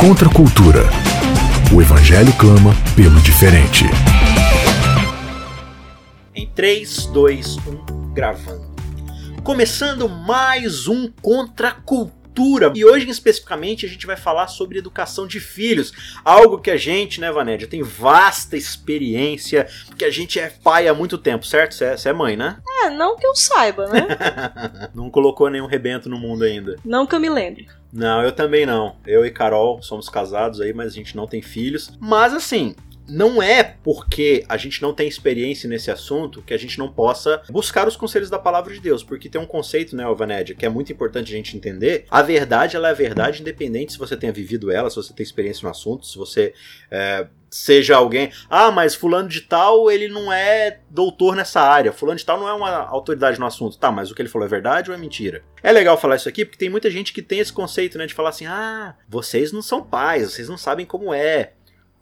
Contra a cultura. O evangelho clama pelo diferente. Em 3, 2, 1, gravando. Começando mais um Contra a Cultura e hoje especificamente a gente vai falar sobre educação de filhos, algo que a gente, né, Vanédia, tem vasta experiência, porque a gente é pai há muito tempo, certo? Você é, é mãe, né? É, não que eu saiba, né? não colocou nenhum rebento no mundo ainda. Não que eu me lembre. Não, eu também não. Eu e Carol somos casados aí, mas a gente não tem filhos. Mas assim, não é porque a gente não tem experiência nesse assunto que a gente não possa buscar os conselhos da palavra de Deus, porque tem um conceito, né, Alvanédia, que é muito importante a gente entender. A verdade, ela é verdade independente se você tenha vivido ela, se você tem experiência no assunto, se você é, seja alguém. Ah, mas fulano de tal, ele não é doutor nessa área. Fulano de tal não é uma autoridade no assunto. Tá, mas o que ele falou é verdade ou é mentira? É legal falar isso aqui porque tem muita gente que tem esse conceito, né, de falar assim: "Ah, vocês não são pais, vocês não sabem como é".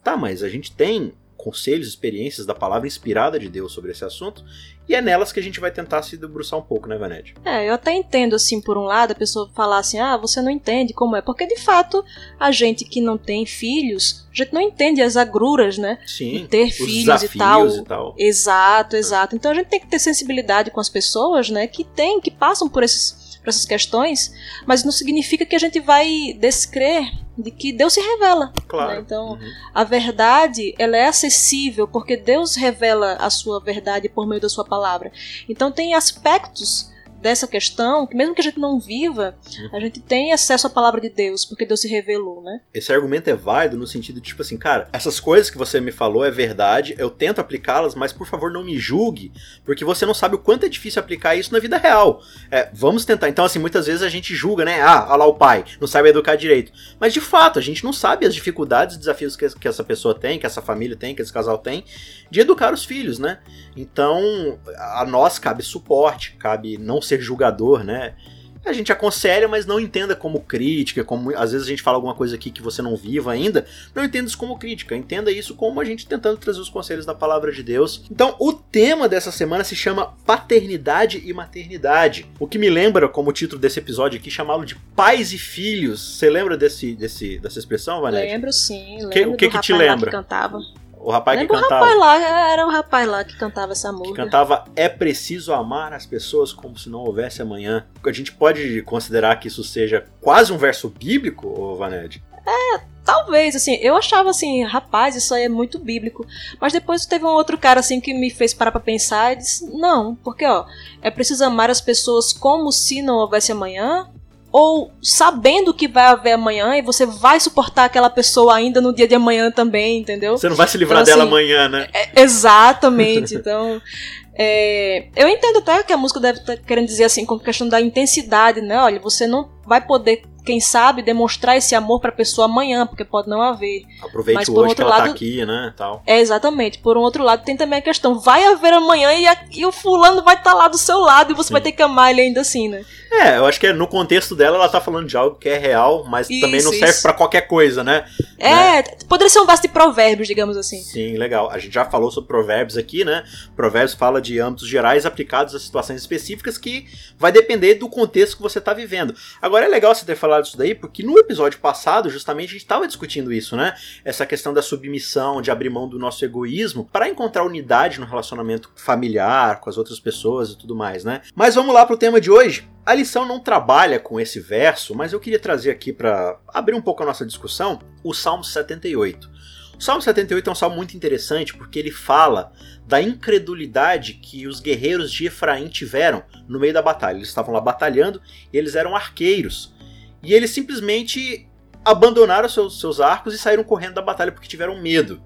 Tá, mas a gente tem conselhos, experiências da palavra inspirada de Deus sobre esse assunto, e é nelas que a gente vai tentar se debruçar um pouco, né, Vanette? É, eu até entendo, assim, por um lado, a pessoa falar assim, ah, você não entende como é, porque de fato, a gente que não tem filhos, a gente não entende as agruras, né? Sim, de ter filhos e tal. e tal. Exato, exato. Então a gente tem que ter sensibilidade com as pessoas, né, que tem, que passam por esses por essas questões, mas não significa que a gente vai descrer de que Deus se revela. Claro. Né? Então, uhum. a verdade, ela é acessível porque Deus revela a sua verdade por meio da sua palavra. Então, tem aspectos dessa questão, que mesmo que a gente não viva, uhum. a gente tem acesso à palavra de Deus, porque Deus se revelou, né? Esse argumento é válido no sentido de, tipo assim, cara, essas coisas que você me falou é verdade, eu tento aplicá-las, mas por favor não me julgue, porque você não sabe o quanto é difícil aplicar isso na vida real. É, vamos tentar. Então, assim, muitas vezes a gente julga, né? Ah, olha lá o pai, não sabe educar direito. Mas de fato, a gente não sabe as dificuldades e desafios que, que essa pessoa tem, que essa família tem, que esse casal tem, de educar os filhos, né? Então, a nós cabe suporte, cabe não ser julgador, né? A gente aconselha, mas não entenda como crítica, como às vezes a gente fala alguma coisa aqui que você não viva ainda, não entenda isso como crítica, entenda isso como a gente tentando trazer os conselhos da palavra de Deus. Então, o tema dessa semana se chama Paternidade e Maternidade, o que me lembra como título desse episódio aqui chamá-lo de Pais e Filhos. Você lembra desse, desse dessa expressão, Vanessa? Lembro sim, lembro que, o que que te lembra? Que cantava. O rapaz Lembra que cantava. Rapaz lá, era o rapaz lá que cantava essa música. Que cantava É preciso amar as pessoas como se não houvesse amanhã. A gente pode considerar que isso seja quase um verso bíblico, Vaned? É, talvez, assim, eu achava assim, rapaz, isso aí é muito bíblico. Mas depois teve um outro cara assim que me fez parar pra pensar e disse, não, porque ó, é preciso amar as pessoas como se não houvesse amanhã, ou sabendo que vai haver amanhã e você vai suportar aquela pessoa ainda no dia de amanhã também, entendeu? Você não vai se livrar então, assim, dela amanhã, né? É, exatamente. então, é, eu entendo até que a música deve estar querendo dizer assim, com questão da intensidade, né? Olha, você não vai poder quem sabe, demonstrar esse amor para a pessoa amanhã, porque pode não haver. Aproveite Mas, por hoje outro que ela tá lado, tá aqui, né, tal. É, exatamente. Por um outro lado, tem também a questão, vai haver amanhã e, a, e o fulano vai estar tá lá do seu lado e você Sim. vai ter que amar ele ainda assim, né? É, eu acho que é, no contexto dela ela tá falando de algo que é real, mas isso, também não serve para qualquer coisa, né? É, né? poderia ser um vasto de provérbios, digamos assim. Sim, legal. A gente já falou sobre provérbios aqui, né? Provérbios fala de âmbitos gerais aplicados a situações específicas que vai depender do contexto que você tá vivendo. Agora é legal você ter falado isso daí, porque no episódio passado, justamente, a gente estava discutindo isso, né? Essa questão da submissão, de abrir mão do nosso egoísmo para encontrar unidade no relacionamento familiar, com as outras pessoas e tudo mais, né? Mas vamos lá pro tema de hoje. A lição não trabalha com esse verso, mas eu queria trazer aqui para abrir um pouco a nossa discussão o Salmo 78. O Salmo 78 é um salmo muito interessante porque ele fala da incredulidade que os guerreiros de Efraim tiveram no meio da batalha. Eles estavam lá batalhando e eles eram arqueiros. E eles simplesmente abandonaram seus, seus arcos e saíram correndo da batalha porque tiveram medo.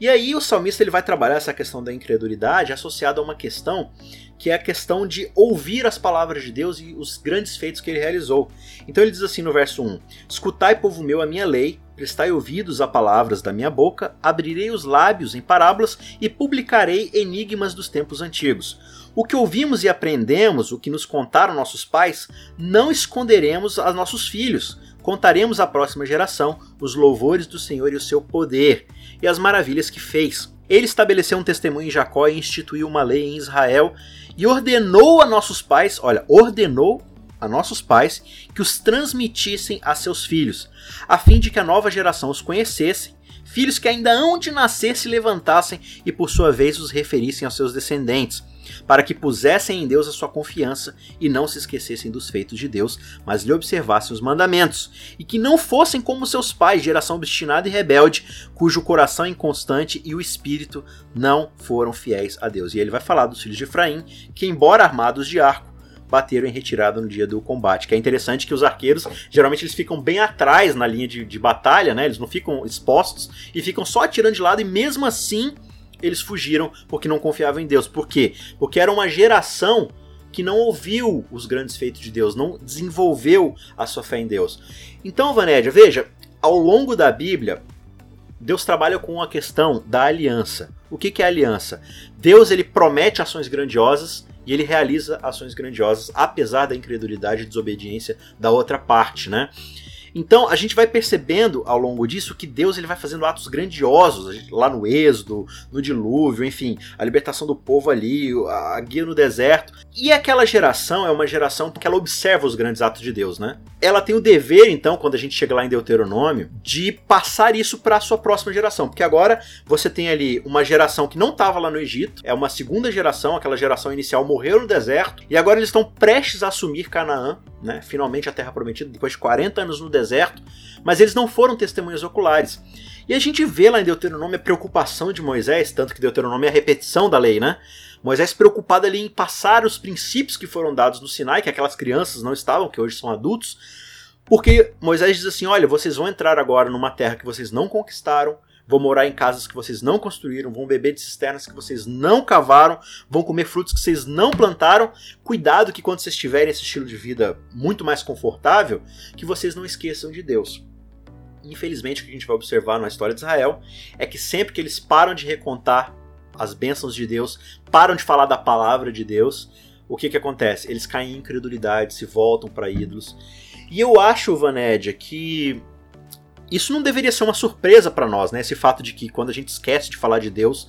E aí o salmista ele vai trabalhar essa questão da incredulidade associada a uma questão que é a questão de ouvir as palavras de Deus e os grandes feitos que ele realizou. Então ele diz assim no verso 1: Escutai, povo meu, a minha lei, prestai ouvidos a palavras da minha boca, abrirei os lábios em parábolas e publicarei enigmas dos tempos antigos. O que ouvimos e aprendemos, o que nos contaram nossos pais, não esconderemos a nossos filhos. Contaremos à próxima geração os louvores do Senhor e o seu poder e as maravilhas que fez. Ele estabeleceu um testemunho em Jacó e instituiu uma lei em Israel e ordenou a nossos pais, olha, ordenou a nossos pais que os transmitissem a seus filhos, a fim de que a nova geração os conhecesse, filhos que ainda hão de nascer se levantassem e por sua vez os referissem aos seus descendentes, para que pusessem em Deus a sua confiança e não se esquecessem dos feitos de Deus, mas lhe observassem os mandamentos, e que não fossem como seus pais, geração obstinada e rebelde, cujo coração é inconstante e o espírito não foram fiéis a Deus. E ele vai falar dos filhos de Efraim, que embora armados de arco, bateram em retirada no dia do combate. Que é interessante que os arqueiros, geralmente eles ficam bem atrás na linha de, de batalha, né? Eles não ficam expostos e ficam só atirando de lado e mesmo assim eles fugiram porque não confiavam em Deus. Por quê? Porque era uma geração que não ouviu os grandes feitos de Deus, não desenvolveu a sua fé em Deus. Então, Vanédia, veja, ao longo da Bíblia, Deus trabalha com a questão da aliança. O que, que é aliança? Deus ele promete ações grandiosas e ele realiza ações grandiosas, apesar da incredulidade e desobediência da outra parte, né? Então a gente vai percebendo ao longo disso que Deus ele vai fazendo atos grandiosos lá no Êxodo, no dilúvio, enfim, a libertação do povo ali, a guia no deserto. E aquela geração é uma geração que ela observa os grandes atos de Deus, né? Ela tem o dever, então, quando a gente chega lá em Deuteronômio, de passar isso para a sua próxima geração, porque agora você tem ali uma geração que não estava lá no Egito, é uma segunda geração, aquela geração inicial morreu no deserto, e agora eles estão prestes a assumir Canaã, né? Finalmente a terra prometida depois de 40 anos no deserto, mas eles não foram testemunhas oculares. E a gente vê lá em Deuteronômio a preocupação de Moisés, tanto que Deuteronômio é a repetição da lei, né? Moisés preocupado ali em passar os princípios que foram dados no Sinai, que aquelas crianças não estavam, que hoje são adultos, porque Moisés diz assim: olha, vocês vão entrar agora numa terra que vocês não conquistaram, vão morar em casas que vocês não construíram, vão beber de cisternas que vocês não cavaram, vão comer frutos que vocês não plantaram. Cuidado que quando vocês tiverem esse estilo de vida muito mais confortável, que vocês não esqueçam de Deus. Infelizmente, o que a gente vai observar na história de Israel é que sempre que eles param de recontar as bênçãos de Deus, param de falar da palavra de Deus, o que, que acontece? Eles caem em incredulidade, se voltam para ídolos. E eu acho, Vanédia, que isso não deveria ser uma surpresa para nós, né? Esse fato de que quando a gente esquece de falar de Deus,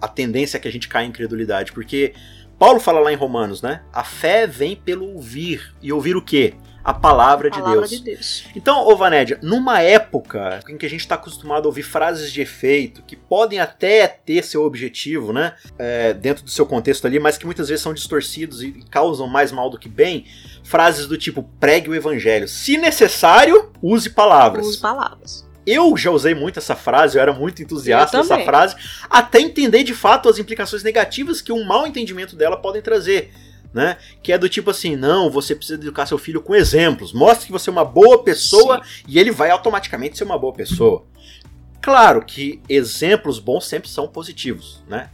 a tendência é que a gente caia em incredulidade, porque Paulo fala lá em Romanos, né? A fé vem pelo ouvir. E ouvir o quê? A palavra, de, palavra Deus. de Deus. Então, ô Vanédia, numa época em que a gente está acostumado a ouvir frases de efeito, que podem até ter seu objetivo, né, é, dentro do seu contexto ali, mas que muitas vezes são distorcidos e causam mais mal do que bem, frases do tipo pregue o evangelho. Se necessário, use palavras. Use palavras. Eu já usei muito essa frase, eu era muito entusiasta dessa frase, até entender de fato as implicações negativas que um mau entendimento dela podem trazer né? Que é do tipo assim, não, você precisa educar seu filho com exemplos. Mostre que você é uma boa pessoa Sim. e ele vai automaticamente ser uma boa pessoa. Claro que exemplos bons sempre são positivos, né?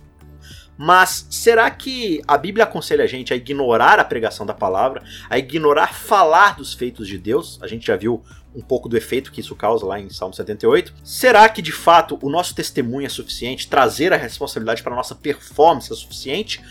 Mas será que a Bíblia aconselha a gente a ignorar a pregação da palavra, a ignorar falar dos feitos de Deus? A gente já viu um pouco do efeito que isso causa lá em Salmo 78. Será que de fato o nosso testemunho é suficiente? Trazer a responsabilidade para a nossa performance é suficiente?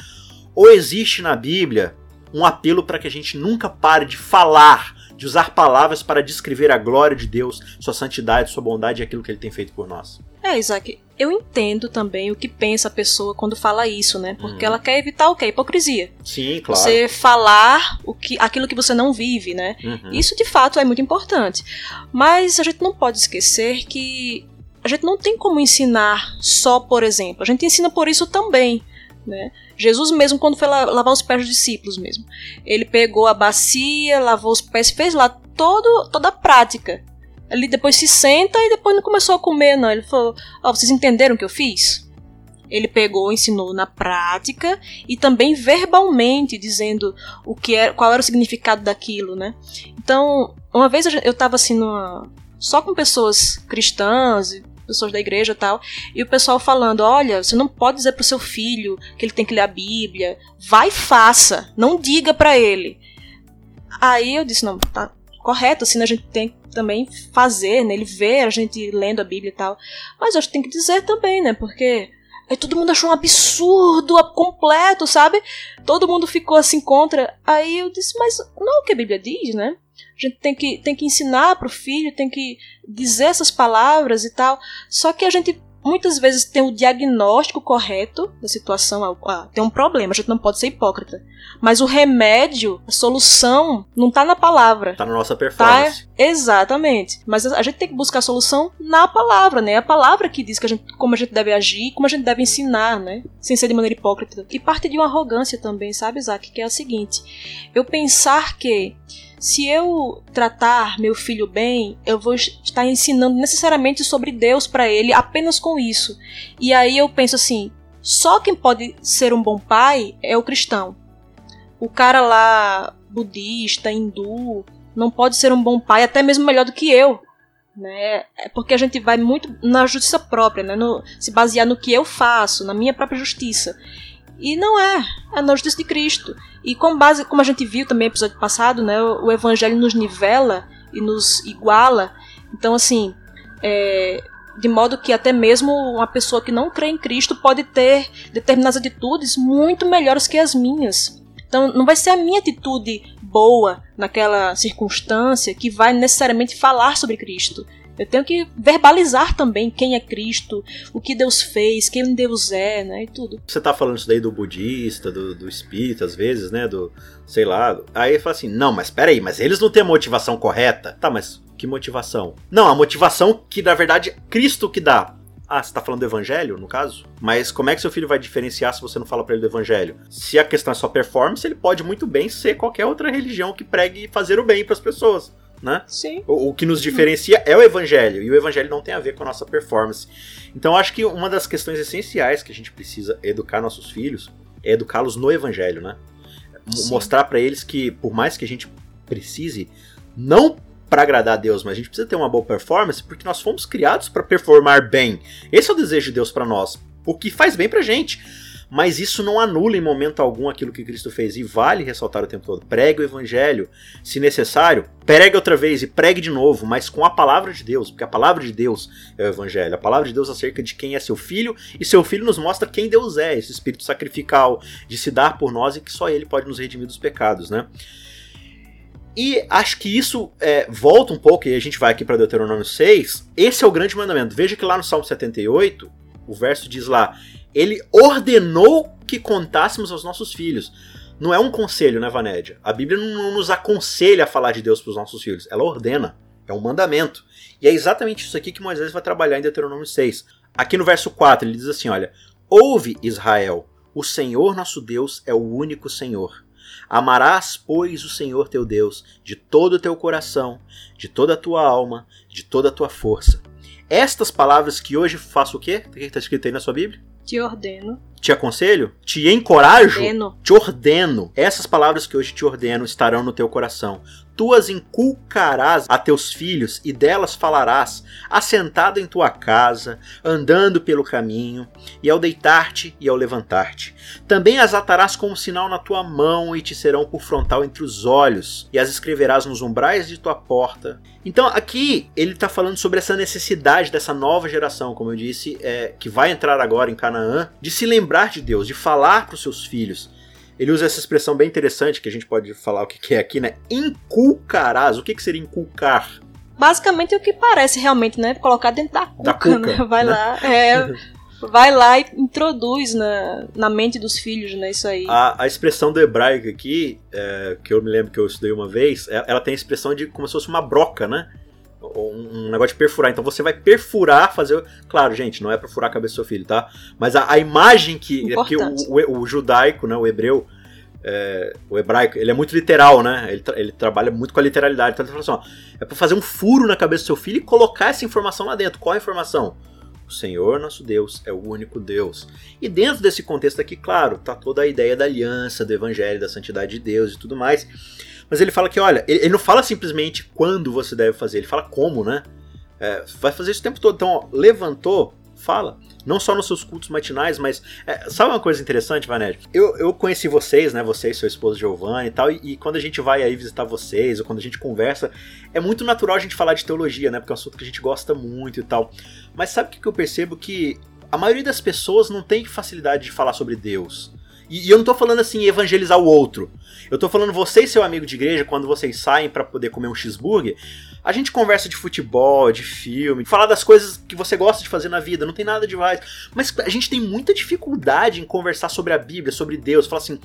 Ou existe na Bíblia um apelo para que a gente nunca pare de falar, de usar palavras para descrever a glória de Deus, sua santidade, sua bondade e aquilo que ele tem feito por nós? É, Isaac, eu entendo também o que pensa a pessoa quando fala isso, né? Porque uhum. ela quer evitar o que? Hipocrisia. Sim, claro. Você falar o que, aquilo que você não vive, né? Uhum. Isso de fato é muito importante. Mas a gente não pode esquecer que a gente não tem como ensinar só por exemplo. A gente ensina por isso também. Né? Jesus mesmo, quando foi lavar os pés dos discípulos mesmo, ele pegou a bacia, lavou os pés, fez lá todo, toda a prática. Ele depois se senta e depois não começou a comer, não. Ele falou: oh, vocês entenderam o que eu fiz? Ele pegou, ensinou na prática e também verbalmente, dizendo o que era, qual era o significado daquilo, né? Então, uma vez eu estava assim numa, só com pessoas cristãs, pessoas da igreja e tal, e o pessoal falando: olha, você não pode dizer pro seu filho que ele tem que ler a Bíblia, vai faça, não diga para ele. Aí eu disse: não, tá correto, assim, a gente tem que também fazer, né, ele ver a gente lendo a Bíblia e tal, mas eu acho que tem que dizer também, né, porque Aí todo mundo achou um absurdo completo, sabe? Todo mundo ficou assim contra. Aí eu disse, mas não é o que a Bíblia diz, né? A gente tem que, tem que ensinar para o filho, tem que dizer essas palavras e tal. Só que a gente muitas vezes tem o diagnóstico correto da situação, ah, tem um problema, a gente não pode ser hipócrita. Mas o remédio, a solução, não tá na palavra. Tá na nossa performance. Tá? Exatamente. Mas a gente tem que buscar a solução na palavra, né? A palavra que diz que a gente, como a gente deve agir, como a gente deve ensinar, né? Sem ser de maneira hipócrita. E parte de uma arrogância também, sabe, Isaac? Que é o seguinte: eu pensar que se eu tratar meu filho bem, eu vou estar ensinando necessariamente sobre Deus para ele apenas com isso. E aí eu penso assim: só quem pode ser um bom pai é o cristão. O cara lá budista, hindu, não pode ser um bom pai, até mesmo melhor do que eu. Né? É porque a gente vai muito na justiça própria, né? no, se basear no que eu faço, na minha própria justiça. E não é, é na justiça de Cristo. E com base, como a gente viu também no episódio passado, né, o, evangelho nos nivela e nos iguala. Então, assim, é, de modo que até mesmo uma pessoa que não crê em Cristo pode ter determinadas atitudes muito melhores que as minhas. Então, não vai ser a minha atitude boa naquela circunstância que vai necessariamente falar sobre Cristo. Eu tenho que verbalizar também quem é Cristo, o que Deus fez, quem Deus é, né? E tudo. Você tá falando isso daí do budista, do, do espírita, às vezes, né? Do, sei lá. Aí fala assim: não, mas peraí, mas eles não têm a motivação correta? Tá, mas que motivação? Não, a motivação que na verdade Cristo que dá. Ah, você tá falando do evangelho, no caso? Mas como é que seu filho vai diferenciar se você não fala para ele do evangelho? Se a questão é só performance, ele pode muito bem ser qualquer outra religião que pregue fazer o bem para as pessoas né? Sim. O, o, que nos diferencia é o evangelho, e o evangelho não tem a ver com a nossa performance. Então acho que uma das questões essenciais que a gente precisa educar nossos filhos é educá-los no evangelho, né? Sim. Mostrar para eles que por mais que a gente precise não para agradar a Deus, mas a gente precisa ter uma boa performance porque nós fomos criados para performar bem. Esse é o desejo de Deus para nós, o que faz bem pra gente mas isso não anula em momento algum aquilo que Cristo fez. E vale ressaltar o tempo todo: pregue o evangelho, se necessário, pregue outra vez e pregue de novo, mas com a palavra de Deus, porque a palavra de Deus é o evangelho. A palavra de Deus acerca de quem é seu filho, e seu filho nos mostra quem Deus é, esse espírito sacrificial de se dar por nós e que só ele pode nos redimir dos pecados, né? E acho que isso é, volta um pouco, e a gente vai aqui para Deuteronômio 6. Esse é o grande mandamento. Veja que lá no Salmo 78, o verso diz lá: ele ordenou que contássemos aos nossos filhos. Não é um conselho, né, Vanédia? A Bíblia não nos aconselha a falar de Deus para os nossos filhos. Ela ordena. É um mandamento. E é exatamente isso aqui que Moisés vai trabalhar em Deuteronômio 6. Aqui no verso 4, ele diz assim: olha, ouve Israel, o Senhor nosso Deus é o único Senhor. Amarás, pois, o Senhor teu Deus de todo o teu coração, de toda a tua alma, de toda a tua força. Estas palavras que hoje faço o quê? O que está escrito aí na sua Bíblia? Te ordeno. Te aconselho? Te encorajo? Ordeno. Te ordeno. Essas palavras que hoje te ordeno estarão no teu coração tu as inculcarás a teus filhos e delas falarás, assentado em tua casa, andando pelo caminho, e ao deitar-te e ao levantar-te. Também as atarás como sinal na tua mão e te serão por frontal entre os olhos, e as escreverás nos umbrais de tua porta. Então aqui ele está falando sobre essa necessidade dessa nova geração, como eu disse, é, que vai entrar agora em Canaã, de se lembrar de Deus, de falar para os seus filhos, ele usa essa expressão bem interessante que a gente pode falar o que é aqui, né? Inculcarás. O que, que seria inculcar? Basicamente é o que parece realmente, né? Colocar dentro da cuca, da cuca né? Vai né? lá. É, vai lá e introduz na, na mente dos filhos, né? Isso aí. A, a expressão do hebraico aqui, é, que eu me lembro que eu estudei uma vez, é, ela tem a expressão de como se fosse uma broca, né? Um negócio de perfurar. Então você vai perfurar, fazer. Claro, gente, não é pra furar a cabeça do seu filho, tá? Mas a, a imagem que. É que o, o, o, judaico, né, o hebreu, é, o hebraico, ele é muito literal, né? Ele, tra ele trabalha muito com a literalidade. Então ele fala assim: ó, é pra fazer um furo na cabeça do seu filho e colocar essa informação lá dentro. Qual a informação? O Senhor nosso Deus é o único Deus. E dentro desse contexto aqui, claro, tá toda a ideia da aliança, do evangelho, da santidade de Deus e tudo mais. Mas ele fala que, olha, ele, ele não fala simplesmente quando você deve fazer, ele fala como, né? É, vai fazer isso o tempo todo. Então, ó, levantou, fala. Não só nos seus cultos matinais, mas. É, sabe uma coisa interessante, Vanessa? Eu, eu conheci vocês, né? Você e seu esposo Giovanni e tal. E, e, quando a gente vai aí visitar vocês, ou quando a gente conversa, é muito natural a gente falar de teologia, né? Porque é um assunto que a gente gosta muito e tal. Mas sabe o que eu percebo? Que a maioria das pessoas não tem facilidade de falar sobre Deus. E, e eu não tô falando assim evangelizar o outro. Eu tô falando você e seu amigo de igreja, quando vocês saem para poder comer um cheeseburger, A gente conversa de futebol, de filme, falar das coisas que você gosta de fazer na vida, não tem nada demais. Mas a gente tem muita dificuldade em conversar sobre a Bíblia, sobre Deus. Falar assim,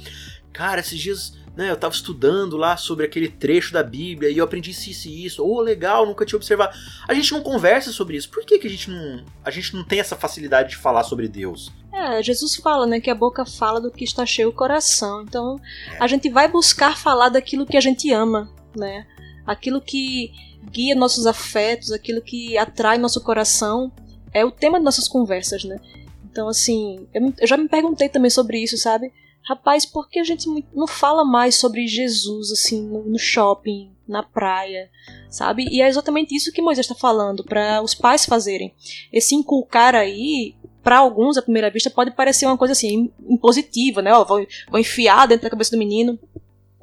cara, esses dias né, eu estava estudando lá sobre aquele trecho da Bíblia e eu aprendi isso, isso e isso. Oh, legal, nunca tinha observado. A gente não conversa sobre isso. Por que, que a, gente não, a gente não tem essa facilidade de falar sobre Deus? É, Jesus fala, né, que a boca fala do que está cheio o coração. Então, é. a gente vai buscar falar daquilo que a gente ama, né? Aquilo que guia nossos afetos, aquilo que atrai nosso coração, é o tema de nossas conversas, né? Então, assim, eu, eu já me perguntei também sobre isso, sabe? Rapaz, por que a gente não fala mais sobre Jesus, assim, no, shopping, na praia, sabe? E é exatamente isso que Moisés está falando, para os pais fazerem. Esse inculcar aí, para alguns, à primeira vista, pode parecer uma coisa assim, impositiva, né? Ó, vou, vou enfiar dentro da cabeça do menino.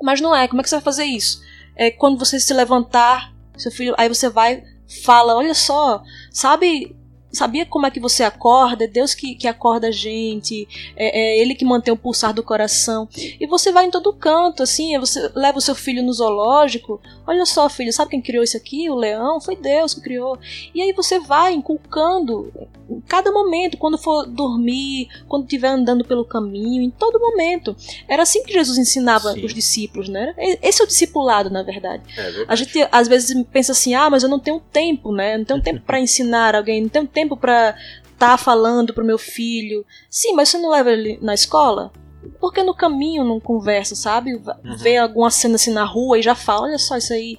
Mas não é. Como é que você vai fazer isso? É quando você se levantar, seu filho, aí você vai, fala, olha só, sabe Sabia como é que você acorda? É Deus que, que acorda a gente, é, é, Ele que mantém o pulsar do coração. E você vai em todo canto, assim, você leva o seu filho no zoológico. Olha só, filho, sabe quem criou isso aqui? O leão? Foi Deus que criou. E aí você vai inculcando em cada momento, quando for dormir, quando estiver andando pelo caminho, em todo momento. Era assim que Jesus ensinava Sim. os discípulos, né? Esse é o discipulado, na verdade. É a gente às vezes pensa assim, ah, mas eu não tenho tempo, né? Não tenho tempo para ensinar alguém, não tenho tempo tempo para estar tá falando pro meu filho. Sim, mas você não leva ele na escola? Porque no caminho não conversa, sabe? Uhum. Vê alguma cena assim na rua e já fala, olha só isso aí.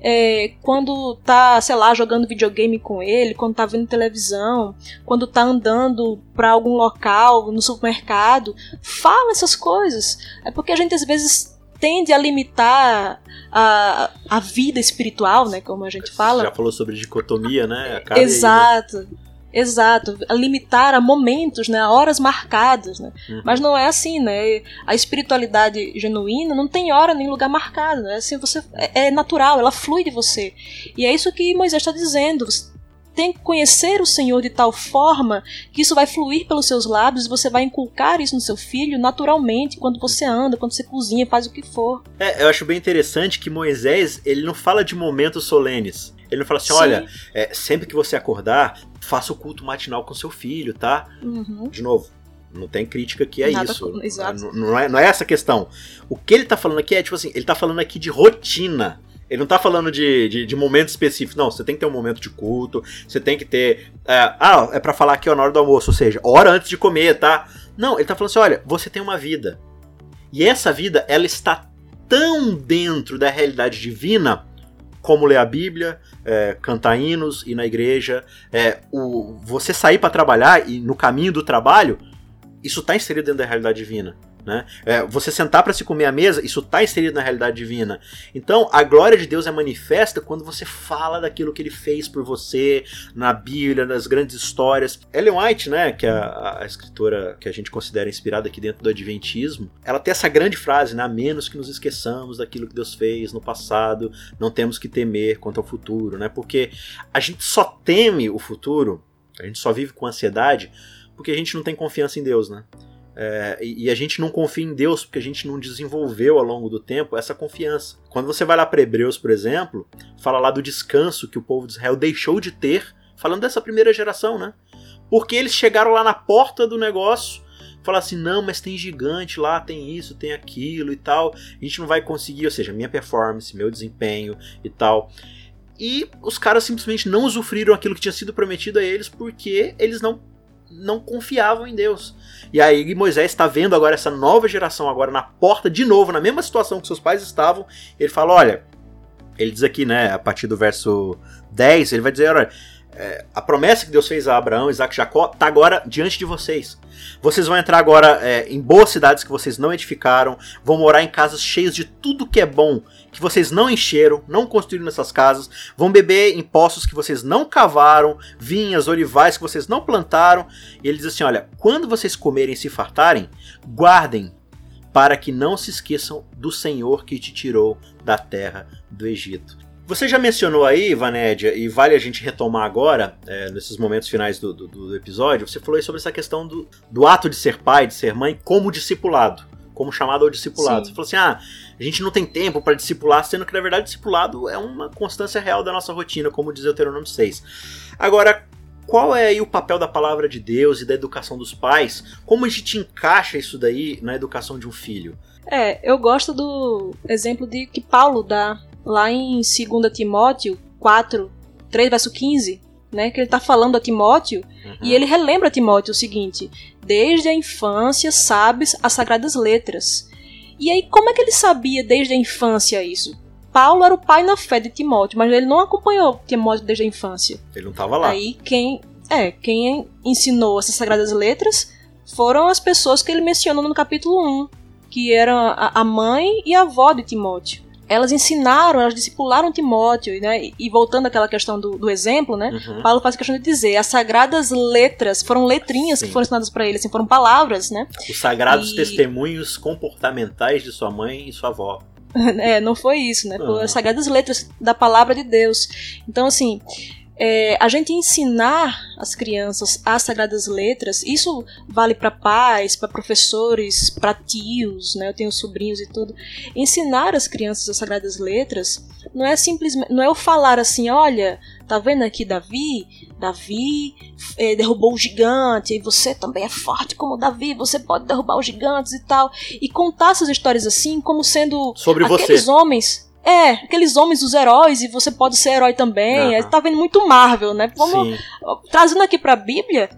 É, quando tá, sei lá, jogando videogame com ele, quando tá vendo televisão, quando tá andando para algum local, no supermercado, fala essas coisas. É porque a gente às vezes tende a limitar a, a vida espiritual, né? Como a gente fala. Você já falou sobre dicotomia, né? Exato. Aí, né? Exato, a limitar a momentos, né, a horas marcadas, né? Uhum. Mas não é assim, né? A espiritualidade genuína não tem hora nem lugar marcado, né? Assim, você é, é natural, ela flui de você. E é isso que Moisés está dizendo. Você tem que conhecer o Senhor de tal forma que isso vai fluir pelos seus lábios e você vai inculcar isso no seu filho naturalmente quando você anda, quando você cozinha, faz o que for. É, eu acho bem interessante que Moisés, ele não fala de momentos solenes. Ele não fala assim, Sim. olha, é, sempre que você acordar, faça o culto matinal com seu filho, tá? Uhum. De novo, não tem crítica que é Nada isso. Com... Exato. Não, não, é, não é essa a questão. O que ele tá falando aqui é, tipo assim, ele tá falando aqui de rotina. Ele não tá falando de, de, de momento específico. Não, você tem que ter um momento de culto. Você tem que ter. É, ah, é para falar aqui na hora do almoço, ou seja, hora antes de comer, tá? Não, ele tá falando assim: olha, você tem uma vida. E essa vida, ela está tão dentro da realidade divina como ler a Bíblia, é, cantar hinos, ir na igreja, é, o, você sair para trabalhar e no caminho do trabalho, isso está inserido dentro da realidade divina. Né? É, você sentar para se comer à mesa, isso está inserido na realidade divina. Então, a glória de Deus é manifesta quando você fala daquilo que ele fez por você, na Bíblia, nas grandes histórias. Ellen White, né, que é a, a escritora que a gente considera inspirada aqui dentro do Adventismo, ela tem essa grande frase, né, a menos que nos esqueçamos daquilo que Deus fez no passado, não temos que temer quanto ao futuro, né? Porque a gente só teme o futuro, a gente só vive com ansiedade porque a gente não tem confiança em Deus, né? É, e a gente não confia em Deus porque a gente não desenvolveu ao longo do tempo essa confiança. Quando você vai lá para Hebreus, por exemplo, fala lá do descanso que o povo de Israel deixou de ter, falando dessa primeira geração, né? Porque eles chegaram lá na porta do negócio, falaram assim: não, mas tem gigante lá, tem isso, tem aquilo e tal, a gente não vai conseguir, ou seja, minha performance, meu desempenho e tal. E os caras simplesmente não usufruíram aquilo que tinha sido prometido a eles porque eles não não confiavam em Deus. E aí Moisés está vendo agora essa nova geração agora na porta de novo, na mesma situação que seus pais estavam. Ele fala, olha, ele diz aqui, né, a partir do verso 10, ele vai dizer, olha, é, a promessa que Deus fez a Abraão, Isaac e Jacó está agora diante de vocês. Vocês vão entrar agora é, em boas cidades que vocês não edificaram, vão morar em casas cheias de tudo que é bom, que vocês não encheram, não construíram nessas casas, vão beber em poços que vocês não cavaram, vinhas, olivais que vocês não plantaram. E ele diz assim: olha, quando vocês comerem e se fartarem, guardem para que não se esqueçam do Senhor que te tirou da terra do Egito. Você já mencionou aí, Vanédia, e vale a gente retomar agora, é, nesses momentos finais do, do, do, episódio, você falou aí sobre essa questão do, do ato de ser pai, de ser mãe, como discipulado como chamado ao discipulado. Sim. Você falou assim: ah, a gente não tem tempo para discipular, sendo que na verdade discipulado é uma constância real da nossa rotina, como diz Deuteronômio 6. Agora, qual é aí o papel da palavra de Deus e da educação dos pais? Como a gente encaixa isso daí na educação de um filho? É, eu gosto do exemplo de que Paulo dá lá em 2 Timóteo 4, 3, verso 15, né? Que ele está falando a Timóteo Uhum. e ele relembra a Timóteo o seguinte: Desde a infância sabes as sagradas letras. E aí, como é que ele sabia desde a infância isso? Paulo era o pai na fé de Timóteo, mas ele não acompanhou Timóteo desde a infância. Ele não estava lá. Aí quem é quem ensinou essas sagradas letras foram as pessoas que ele menciona no capítulo 1, que eram a a mãe e a avó de Timóteo. Elas ensinaram, elas discipularam Timóteo, né? E- voltando àquela questão do, do exemplo, né? Uhum. Paulo faz questão de dizer, as sagradas letras foram letrinhas Sim. que foram ensinadas para ele, assim, foram palavras, né? Os sagrados E- testemunhos comportamentais de sua mãe e sua avó. É, não foi isso, né? Foram Aham. as sagradas letras da palavra de Deus. Então, assim, é, a gente ensinar as crianças as sagradas letras, isso vale para pais, para professores, para tios, né? Eu tenho sobrinhos e tudo. Ensinar as crianças as sagradas letras não é simplesmente, não é eu falar assim, olha, tá vendo aqui Davi? Davi eh, derrubou o gigante, e você também é forte como Davi, você pode derrubar os gigantes e tal. E contar essas histórias assim como sendo Sobre aqueles você. homens. É, aqueles homens, os heróis, e você pode ser herói também. Aham. É, Tá vendo muito Marvel, né? Vamos, Sim. trazendo aqui pra Bíblia,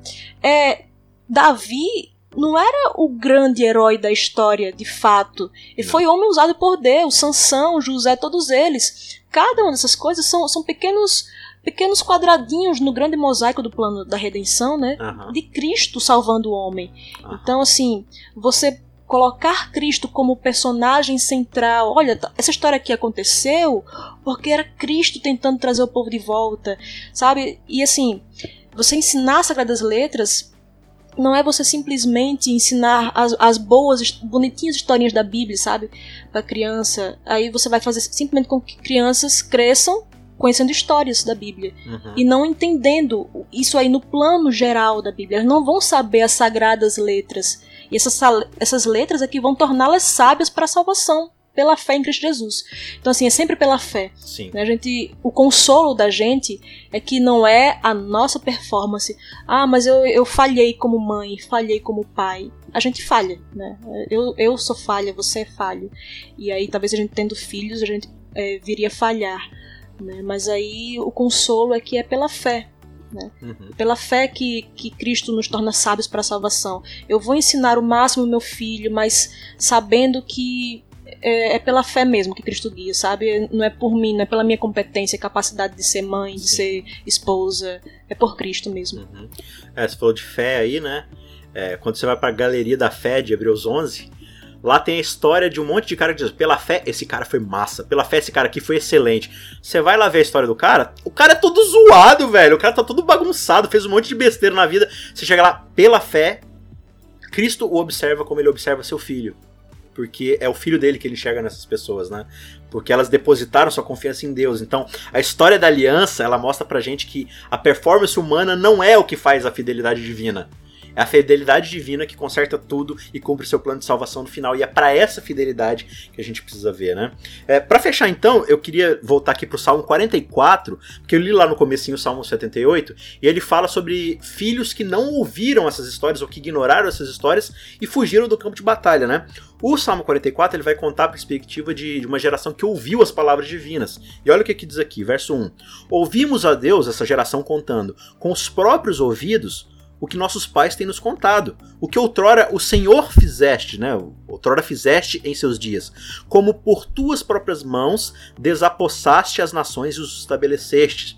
é, Davi não era o grande herói da história, de fato. Ele foi homem usado por Deus, Sansão, José, todos eles. Cada uma dessas coisas são, são pequenos pequenos quadradinhos no grande mosaico do plano da redenção, né? Aham. De Cristo salvando o homem. Aham. Então, assim, você colocar Cristo como personagem central. Olha, t- essa história aqui aconteceu porque era Cristo tentando trazer o povo de volta, sabe? E assim, você ensinar Sagradas Letras não é você simplesmente ensinar as, as boas, bonitinhas historinhas da Bíblia, sabe? Pra criança. Aí você vai fazer simplesmente com que crianças cresçam conhecendo histórias da Bíblia Uhum. e não entendendo isso aí no plano geral da Bíblia. Elas não vão saber as sagradas letras. E essas, essas letras aqui vão torná-las sábias para a salvação, pela fé em Cristo Jesus. Então, assim, é sempre pela fé. Sim. né? A gente, o consolo da gente é que não é a nossa performance. Ah, mas eu, eu falhei como mãe, falhei como pai. A gente falha, né? Eu, eu sou falha, você é falho. E aí, talvez a gente tendo filhos, a gente é, viria a falhar. Né? Mas aí o consolo é que é pela fé. Uhum. Pela fé que, que Cristo nos torna sábios para a salvação. Eu vou ensinar o máximo meu filho, mas sabendo que é, é pela fé mesmo que Cristo guia, sabe? Não é por mim, não é pela minha competência, capacidade de ser mãe, de Sim. ser esposa. É por Cristo mesmo. Uhum. É, você falou de fé aí, né? É, quando você vai pra galeria da fé de Hebreus 11, lá tem a história de um monte de cara que diz: pela fé, esse cara foi massa, pela fé, esse cara aqui foi excelente. Você vai lá ver a história do cara, o cara é todo zoado, velho. O cara tá todo bagunçado, fez um monte de besteira na vida. Você chega lá, pela fé, Cristo o observa como ele observa seu filho. Porque é o filho dele que ele enxerga nessas pessoas, né? Porque elas depositaram sua confiança em Deus. Então, a história da aliança, ela mostra pra gente que a performance humana não é o que faz a fidelidade divina. É a fidelidade divina que conserta tudo e cumpre seu plano de salvação no final. E é para essa fidelidade que a gente precisa ver, né? É, para fechar então, eu queria voltar aqui pro Salmo 44, porque eu li lá no comecinho o Salmo 78, e ele fala sobre filhos que não ouviram essas histórias ou que ignoraram essas histórias e fugiram do campo de batalha, né? O Salmo 44 ele vai contar a perspectiva de, de uma geração que ouviu as palavras divinas. E olha o que, que diz aqui, verso 1. Ouvimos a Deus, essa geração, contando com os próprios ouvidos o que nossos pais têm nos contado. O que outrora o Senhor fizeste, né? Outrora fizeste em seus dias. Como por tuas próprias mãos desapossaste as nações e os estabeleceste.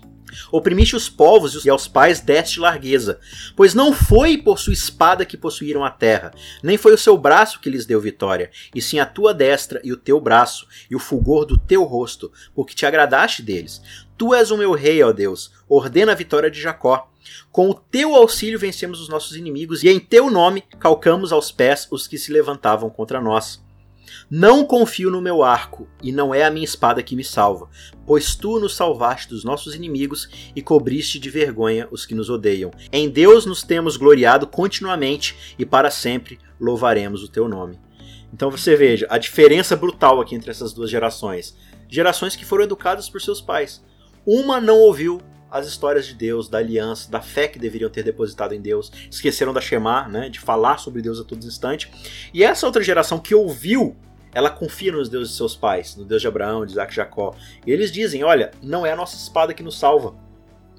Oprimiste os povos e aos pais deste largueza. Pois não foi por sua espada que possuíram a terra, nem foi o seu braço que lhes deu vitória, e sim a tua destra e o teu braço, e o fulgor do teu rosto, porque te agradaste deles. Tu és o meu rei, ó Deus, ordena a vitória de Jacó. Com o teu auxílio vencemos os nossos inimigos, e em teu nome calcamos aos pés os que se levantavam contra nós. Não confio no meu arco, e não é a minha espada que me salva, pois tu nos salvaste dos nossos inimigos e cobriste de vergonha os que nos odeiam. Em Deus nos temos gloriado continuamente, e para sempre louvaremos o teu nome. Então você veja a diferença brutal aqui entre essas duas gerações. Gerações que foram educadas por seus pais. Uma não ouviu as histórias de Deus, da aliança, da fé que deveriam ter depositado em Deus, esqueceram da Shema, né, de falar sobre Deus a todo instante. E essa outra geração que ouviu, ela confia nos deuses de seus pais, no Deus de Abraão, de Isaac e Jacó. E eles dizem: olha, não é a nossa espada que nos salva.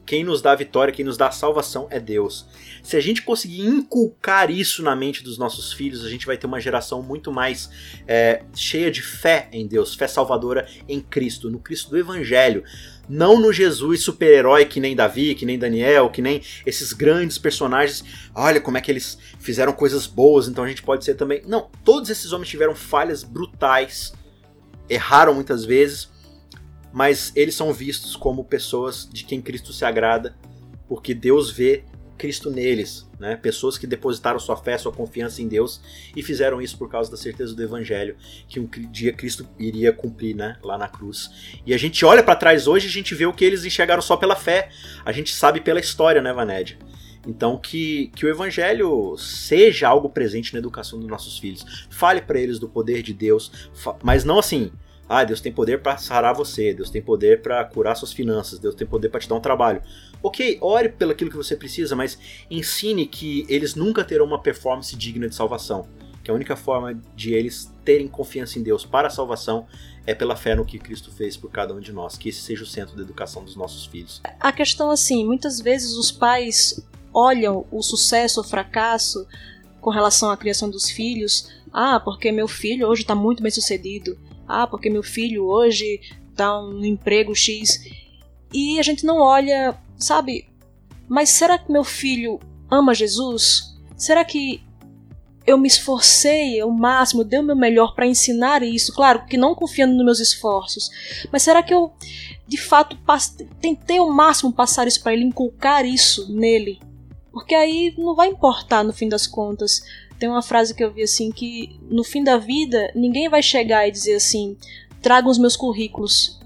Quem nos dá a vitória, quem nos dá a salvação é Deus. Se a gente conseguir inculcar isso na mente dos nossos filhos, a gente vai ter uma geração muito mais é, cheia de fé em Deus, fé salvadora em Cristo, no Cristo do Evangelho. Não no Jesus super-herói que nem Davi, que nem Daniel, que nem esses grandes personagens. Olha como é que eles fizeram coisas boas, então a gente pode ser também. Não, todos esses homens tiveram falhas brutais, erraram muitas vezes, mas eles são vistos como pessoas de quem Cristo se agrada, porque Deus vê Cristo neles, né? Pessoas que depositaram sua fé, sua confiança em Deus e fizeram isso por causa da certeza do Evangelho que um dia Cristo iria cumprir, né? Lá na cruz. E a gente olha para trás hoje e a gente vê o que eles enxergaram só pela fé. A gente sabe pela história, né, Vaned? Então que, que o evangelho seja algo presente na educação dos nossos filhos. Fale para eles do poder de Deus, mas não assim, ah, Deus tem poder para sarar você, Deus tem poder para curar suas finanças, Deus tem poder para te dar um trabalho. Ok, ore pelo aquilo que você precisa, mas ensine que eles nunca terão uma performance digna de salvação. Que a única forma de eles terem confiança em Deus para a salvação é pela fé no que Cristo fez por cada um de nós. Que esse seja o centro da educação dos nossos filhos. A questão assim, muitas vezes os pais olham o sucesso ou fracasso com relação à criação dos filhos. Ah, porque meu filho hoje está muito bem sucedido ah, porque meu filho hoje tá um emprego X. E a gente não olha, sabe? Mas será que meu filho ama Jesus? Será que eu me esforcei ao máximo, dei o meu melhor para ensinar isso? Claro que não confiando nos meus esforços. Mas será que eu, de fato, tentei ao máximo passar isso para ele, inculcar isso nele? Porque aí não vai importar no fim das contas tem uma frase que eu vi assim que no fim da vida ninguém vai chegar e dizer assim, traga os meus currículos,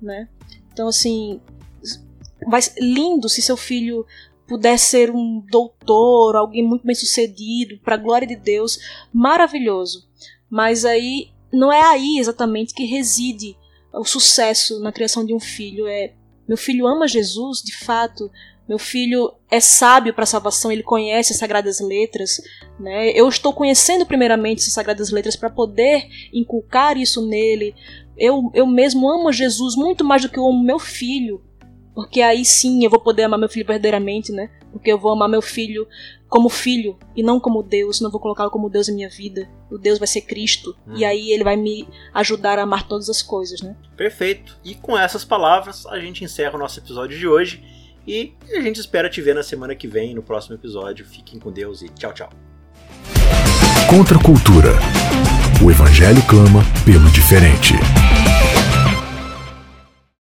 né? Então assim, vai lindo se seu filho puder ser um doutor, alguém muito bem sucedido, para glória de Deus, maravilhoso. Mas aí não é aí exatamente que reside o sucesso na criação de um filho. É meu filho ama Jesus, de fato. Meu filho é sábio para a salvação, ele conhece as sagradas letras, né? Eu estou conhecendo primeiramente essas sagradas letras para poder inculcar isso nele. Eu, eu mesmo amo Jesus muito mais do que eu amo meu filho, porque aí sim eu vou poder amar meu filho verdadeiramente, né? Porque eu vou amar meu filho como filho e não como Deus, não vou colocá-lo como Deus em minha vida. O Deus vai ser Cristo hum. e aí ele vai me ajudar a amar todas as coisas, né? Perfeito. E com essas palavras a gente encerra o nosso episódio de hoje. E a gente espera te ver na semana que vem, no próximo episódio. Fiquem com Deus e tchau, tchau. Contra a cultura. O Evangelho clama pelo diferente.